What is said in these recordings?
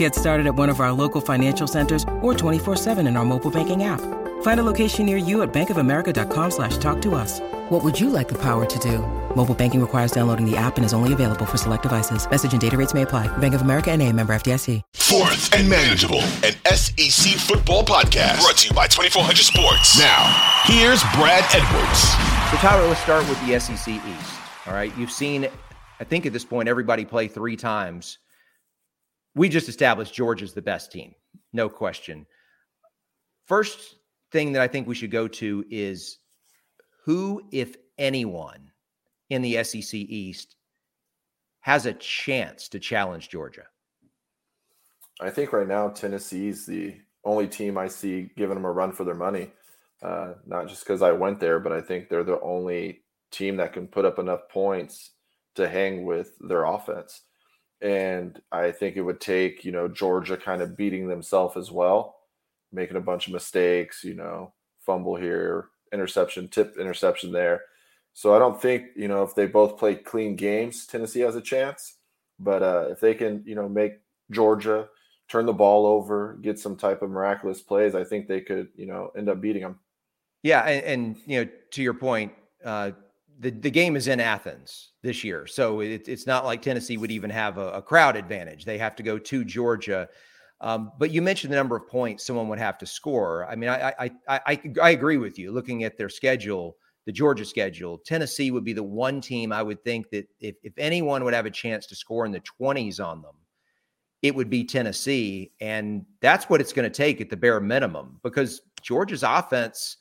Get started at one of our local financial centers or 24-7 in our mobile banking app. Find a location near you at bankofamerica.com slash talk to us. What would you like the power to do? Mobile banking requires downloading the app and is only available for select devices. Message and data rates may apply. Bank of America and a member FDIC. Fourth and Manageable, an SEC football podcast brought to you by 2400 Sports. Now, here's Brad Edwards. So, Tyler, let's start with the SEC East. All right. You've seen, I think at this point, everybody play three times. We just established Georgia's the best team. No question. First thing that I think we should go to is who, if anyone, in the SEC East has a chance to challenge Georgia? I think right now Tennessee's the only team I see giving them a run for their money. Uh, not just because I went there, but I think they're the only team that can put up enough points to hang with their offense. And I think it would take, you know, Georgia kind of beating themselves as well, making a bunch of mistakes, you know, fumble here, interception, tip interception there. So I don't think, you know, if they both play clean games, Tennessee has a chance. But uh, if they can, you know, make Georgia turn the ball over, get some type of miraculous plays, I think they could, you know, end up beating them. Yeah, and, and you know, to your point, uh, the the game is in Athens this year, so it, it's not like Tennessee would even have a, a crowd advantage. They have to go to Georgia. Um, but you mentioned the number of points someone would have to score. I mean, I I I, I agree with you. Looking at their schedule, the Georgia schedule, Tennessee would be the one team I would think that if if anyone would have a chance to score in the twenties on them, it would be Tennessee, and that's what it's going to take at the bare minimum because Georgia's offense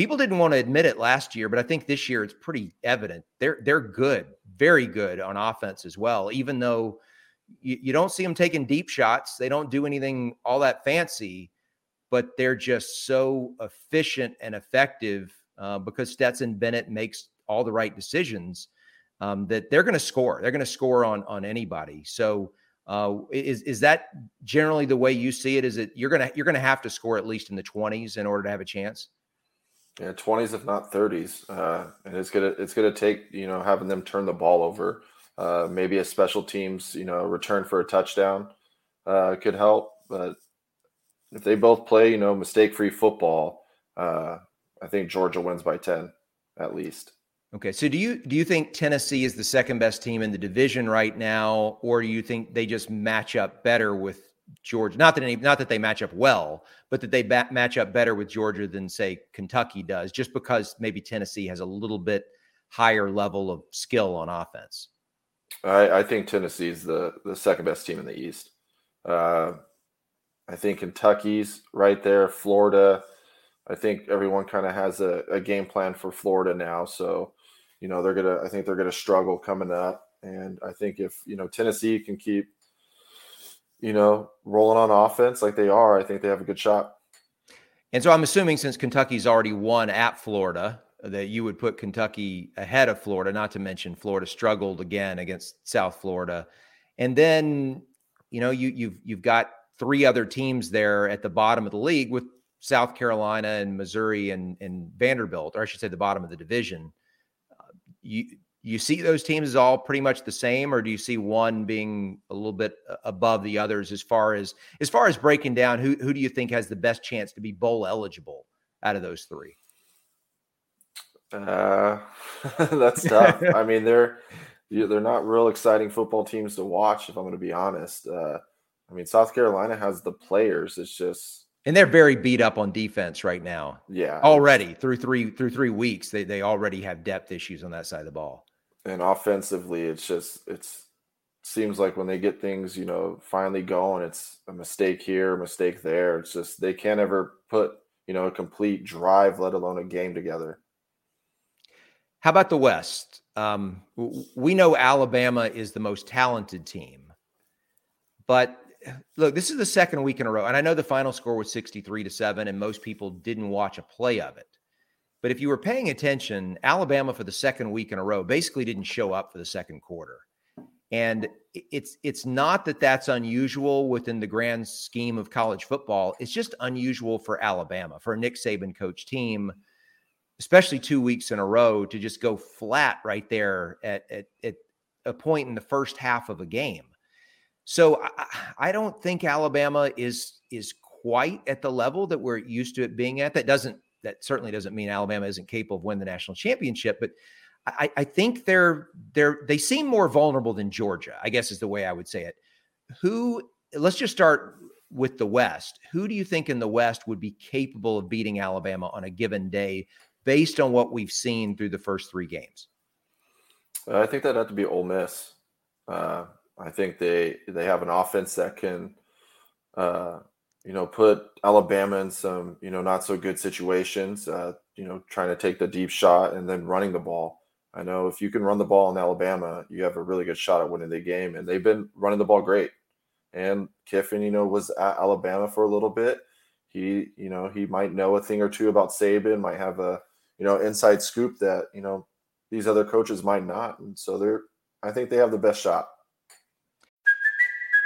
people didn't want to admit it last year, but I think this year it's pretty evident. They're they're good, very good on offense as well. Even though you, you don't see them taking deep shots, they don't do anything all that fancy, but they're just so efficient and effective uh, because Stetson Bennett makes all the right decisions. Um, that they're going to score. They're going to score on on anybody. So uh, is is that generally the way you see it? Is it you're gonna you're gonna have to score at least in the 20s in order to have a chance? Yeah, twenties if not thirties, uh, and it's gonna it's gonna take you know having them turn the ball over. Uh, maybe a special teams you know return for a touchdown uh, could help, but if they both play you know mistake free football, uh, I think Georgia wins by ten at least. Okay, so do you do you think Tennessee is the second best team in the division right now, or do you think they just match up better with Georgia. Not that any, not that they match up well, but that they match up better with Georgia than say Kentucky does, just because maybe Tennessee has a little bit higher level of skill on offense. I, I think Tennessee is the the second best team in the East. Uh, I think Kentucky's right there. Florida. I think everyone kind of has a, a game plan for Florida now. So, you know, they're gonna. I think they're gonna struggle coming up. And I think if you know Tennessee can keep you know, rolling on offense like they are, I think they have a good shot. And so I'm assuming since Kentucky's already won at Florida, that you would put Kentucky ahead of Florida, not to mention Florida struggled again against South Florida. And then, you know, you you've you've got three other teams there at the bottom of the league with South Carolina and Missouri and, and Vanderbilt, or I should say the bottom of the division. Uh, you you see those teams as all pretty much the same or do you see one being a little bit above the others as far as as far as breaking down who who do you think has the best chance to be bowl eligible out of those three uh that's tough i mean they're they're not real exciting football teams to watch if i'm going to be honest uh i mean south carolina has the players it's just and they're very beat up on defense right now. Yeah. Already through three through three weeks, they they already have depth issues on that side of the ball and offensively, it's just it's seems like when they get things, you know, finally going, it's a mistake here, a mistake there. It's just they can't ever put, you know, a complete drive, let alone a game together. How about the West? Um, we know Alabama is the most talented team, but look, this is the second week in a row, and I know the final score was 63 to 7, and most people didn't watch a play of it. But if you were paying attention, Alabama for the second week in a row basically didn't show up for the second quarter. And it's it's not that that's unusual within the grand scheme of college football. It's just unusual for Alabama, for a Nick Saban coach team, especially two weeks in a row, to just go flat right there at, at, at a point in the first half of a game. So I, I don't think Alabama is is quite at the level that we're used to it being at. That doesn't that certainly doesn't mean Alabama isn't capable of winning the national championship, but I, I think they're they're they seem more vulnerable than Georgia. I guess is the way I would say it. Who? Let's just start with the West. Who do you think in the West would be capable of beating Alabama on a given day, based on what we've seen through the first three games? I think that'd have to be Ole Miss. Uh, I think they they have an offense that can, uh, you know, put Alabama in some you know not so good situations. Uh, you know, trying to take the deep shot and then running the ball. I know if you can run the ball in Alabama, you have a really good shot at winning the game. And they've been running the ball great. And Kiffin, you know, was at Alabama for a little bit. He, you know, he might know a thing or two about Saban, might have a, you know, inside scoop that, you know, these other coaches might not. And so they're, I think they have the best shot.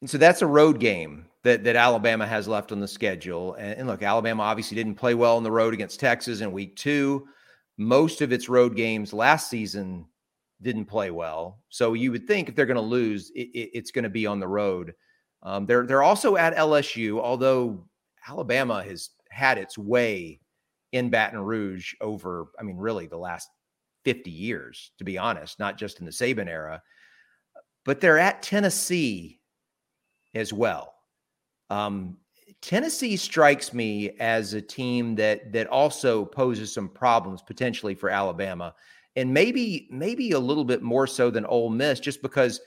And so that's a road game that, that Alabama has left on the schedule. And, and, look, Alabama obviously didn't play well on the road against Texas in week two. Most of its road games last season didn't play well. So you would think if they're going to lose, it, it, it's going to be on the road. Um, they're they're also at LSU, although Alabama has had its way in Baton Rouge over, I mean, really the last 50 years, to be honest, not just in the Saban era. But they're at Tennessee as well. Um, Tennessee strikes me as a team that that also poses some problems potentially for Alabama, and maybe maybe a little bit more so than Ole Miss, just because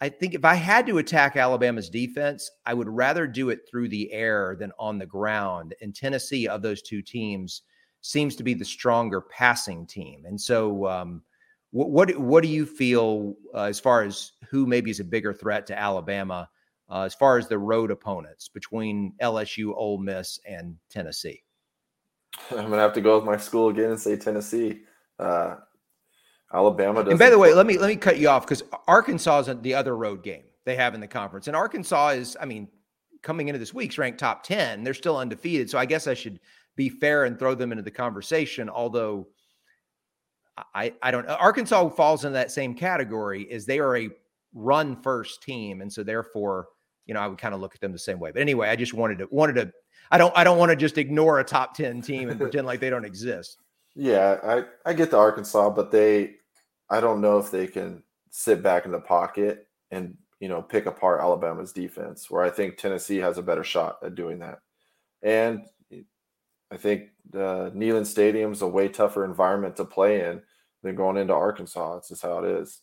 I think if I had to attack Alabama's defense, I would rather do it through the air than on the ground. And Tennessee, of those two teams, seems to be the stronger passing team. And so, um, what, what what do you feel uh, as far as who maybe is a bigger threat to Alabama? Uh, as far as the road opponents between LSU, Ole Miss, and Tennessee? I'm gonna have to go with my school again and say Tennessee. Uh, Alabama. And by the way, let me let me cut you off because Arkansas is the other road game they have in the conference, and Arkansas is, I mean, coming into this week's ranked top ten. They're still undefeated, so I guess I should be fair and throw them into the conversation. Although I I don't Arkansas falls into that same category as they are a run first team, and so therefore you know, I would kind of look at them the same way. But anyway, I just wanted to wanted to I don't I don't want to just ignore a top 10 team and pretend like they don't exist. Yeah, I I get the Arkansas, but they I don't know if they can sit back in the pocket and, you know, pick apart Alabama's defense where I think Tennessee has a better shot at doing that. And I think the Neyland Stadium is a way tougher environment to play in than going into Arkansas. It's just how it is.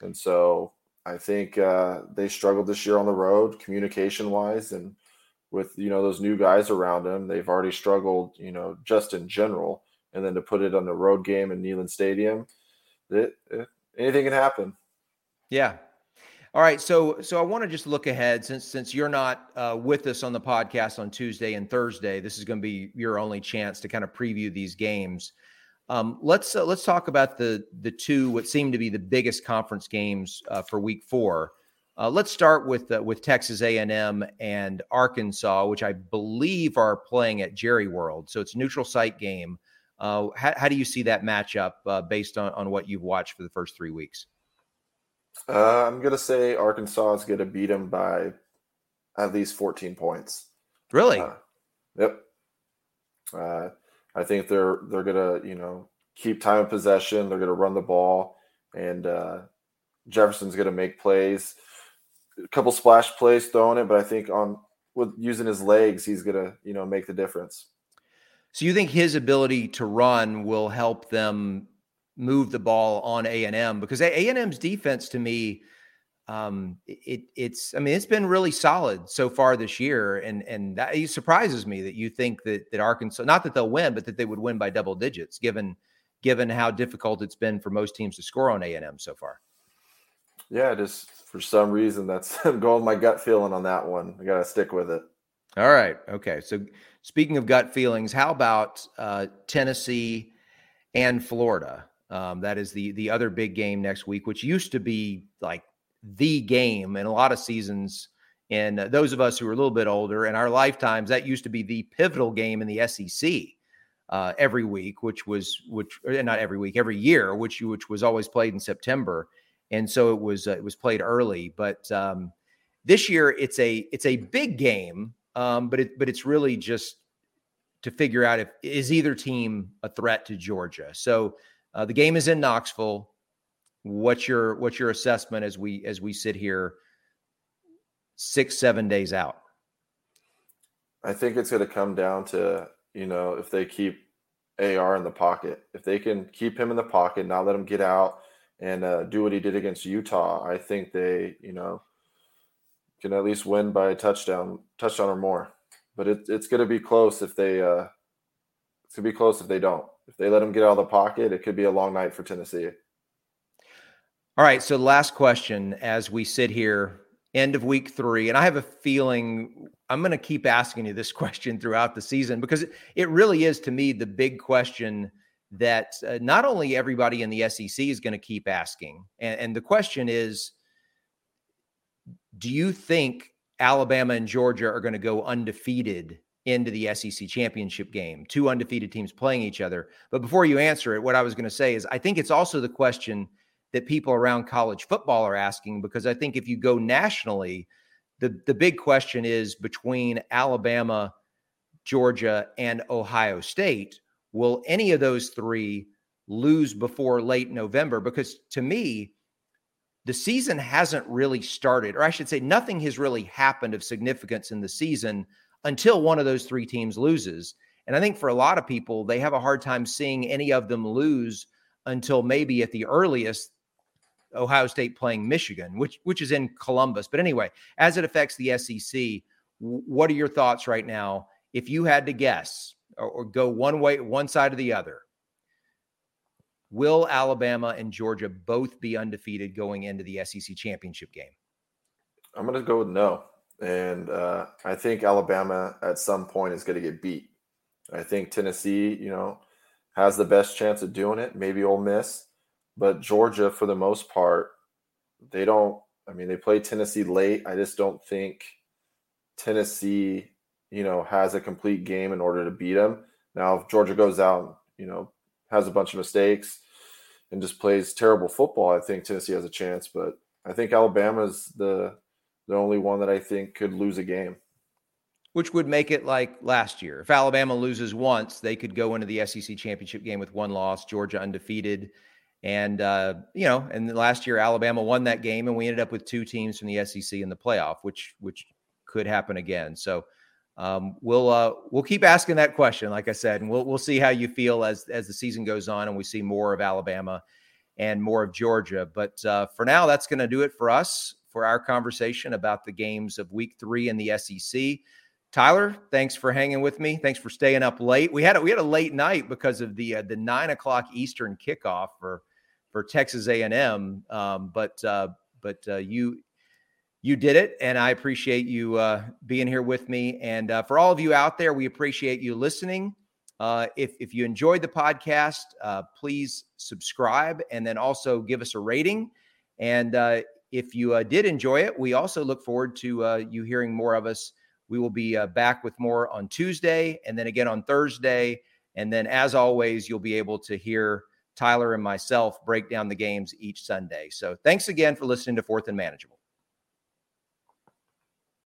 And so I think uh, they struggled this year on the road, communication wise, and with you know those new guys around them, they've already struggled, you know, just in general. And then to put it on the road game in Neyland Stadium, it, it, anything can happen. Yeah. All right. So so I want to just look ahead since since you're not uh, with us on the podcast on Tuesday and Thursday. This is going to be your only chance to kind of preview these games. Um, let's uh, let's talk about the the two what seem to be the biggest conference games uh, for Week Four. Uh, let's start with uh, with Texas A&M and Arkansas, which I believe are playing at Jerry World. So it's a neutral site game. Uh, how, how, do you see that matchup uh, based on, on what you've watched for the first three weeks? I'm gonna say Arkansas is gonna beat them by at least 14 points. Really? yep. I think they're they're gonna you know keep time of possession. They're gonna run the ball, and uh, Jefferson's gonna make plays. a couple splash plays throwing it, but I think on with using his legs, he's gonna you know make the difference. So you think his ability to run will help them move the ball on A and M because A and M's defense to me, um, it it's I mean it's been really solid so far this year, and and that it surprises me that you think that that Arkansas not that they'll win, but that they would win by double digits given given how difficult it's been for most teams to score on A and M so far. Yeah, just for some reason that's I'm going my gut feeling on that one. I gotta stick with it. All right. Okay. So speaking of gut feelings, how about uh, Tennessee and Florida? Um, that is the the other big game next week, which used to be like the game in a lot of seasons. And uh, those of us who are a little bit older in our lifetimes, that used to be the pivotal game in the SEC uh, every week, which was which not every week, every year, which which was always played in September and so it was uh, it was played early. But um, this year it's a it's a big game, um, but it but it's really just to figure out if is either team a threat to Georgia. So uh, the game is in Knoxville. What's your what's your assessment as we as we sit here six seven days out? I think it's going to come down to you know if they keep AR in the pocket, if they can keep him in the pocket, not let him get out and uh, do what he did against Utah, I think they, you know, can at least win by a touchdown, touchdown or more. But it, it's going to be close if they, uh, it's going to be close if they don't. If they let him get out of the pocket, it could be a long night for Tennessee. All right. So, last question as we sit here, end of week three. And I have a feeling I'm going to keep asking you this question throughout the season because it really is, to me, the big question that uh, not only everybody in the SEC is going to keep asking, and, and the question is do you think Alabama and Georgia are going to go undefeated into the SEC championship game? Two undefeated teams playing each other. But before you answer it, what I was going to say is I think it's also the question that people around college football are asking because I think if you go nationally, the, the big question is between Alabama, Georgia, and Ohio State Will any of those three lose before late November? Because to me, the season hasn't really started, or I should say, nothing has really happened of significance in the season until one of those three teams loses. And I think for a lot of people, they have a hard time seeing any of them lose until maybe at the earliest Ohio State playing Michigan, which which is in Columbus. But anyway, as it affects the SEC, what are your thoughts right now? If you had to guess, or, or go one way, one side or the other. Will Alabama and Georgia both be undefeated going into the SEC championship game? I'm going to go with no. And uh, I think Alabama at some point is going to get beat. I think Tennessee, you know, has the best chance of doing it. Maybe Ole Miss, but Georgia, for the most part, they don't. I mean, they play Tennessee late. I just don't think Tennessee you know, has a complete game in order to beat them. Now, if Georgia goes out, you know, has a bunch of mistakes and just plays terrible football, I think Tennessee has a chance. But I think Alabama's the the only one that I think could lose a game. Which would make it like last year. If Alabama loses once, they could go into the SEC championship game with one loss, Georgia undefeated. And, uh, you know, and last year Alabama won that game and we ended up with two teams from the SEC in the playoff, which, which could happen again. So um, we'll uh, we'll keep asking that question, like I said, and we'll we'll see how you feel as as the season goes on and we see more of Alabama and more of Georgia. But uh, for now, that's going to do it for us for our conversation about the games of Week Three in the SEC. Tyler, thanks for hanging with me. Thanks for staying up late. We had a, we had a late night because of the uh, the nine o'clock Eastern kickoff for for Texas A and M. Um, but uh, but uh, you you did it, and I appreciate you uh, being here with me. And uh, for all of you out there, we appreciate you listening. Uh, if if you enjoyed the podcast, please subscribe and then also give us a rating. And if you did enjoy it, we also look forward to you hearing more of us. We will be uh, back with more on Tuesday, and then again on Thursday. And then, as always, you'll be able to hear Tyler and myself break down the games each Sunday. So, thanks again for listening to Fourth and Manageable.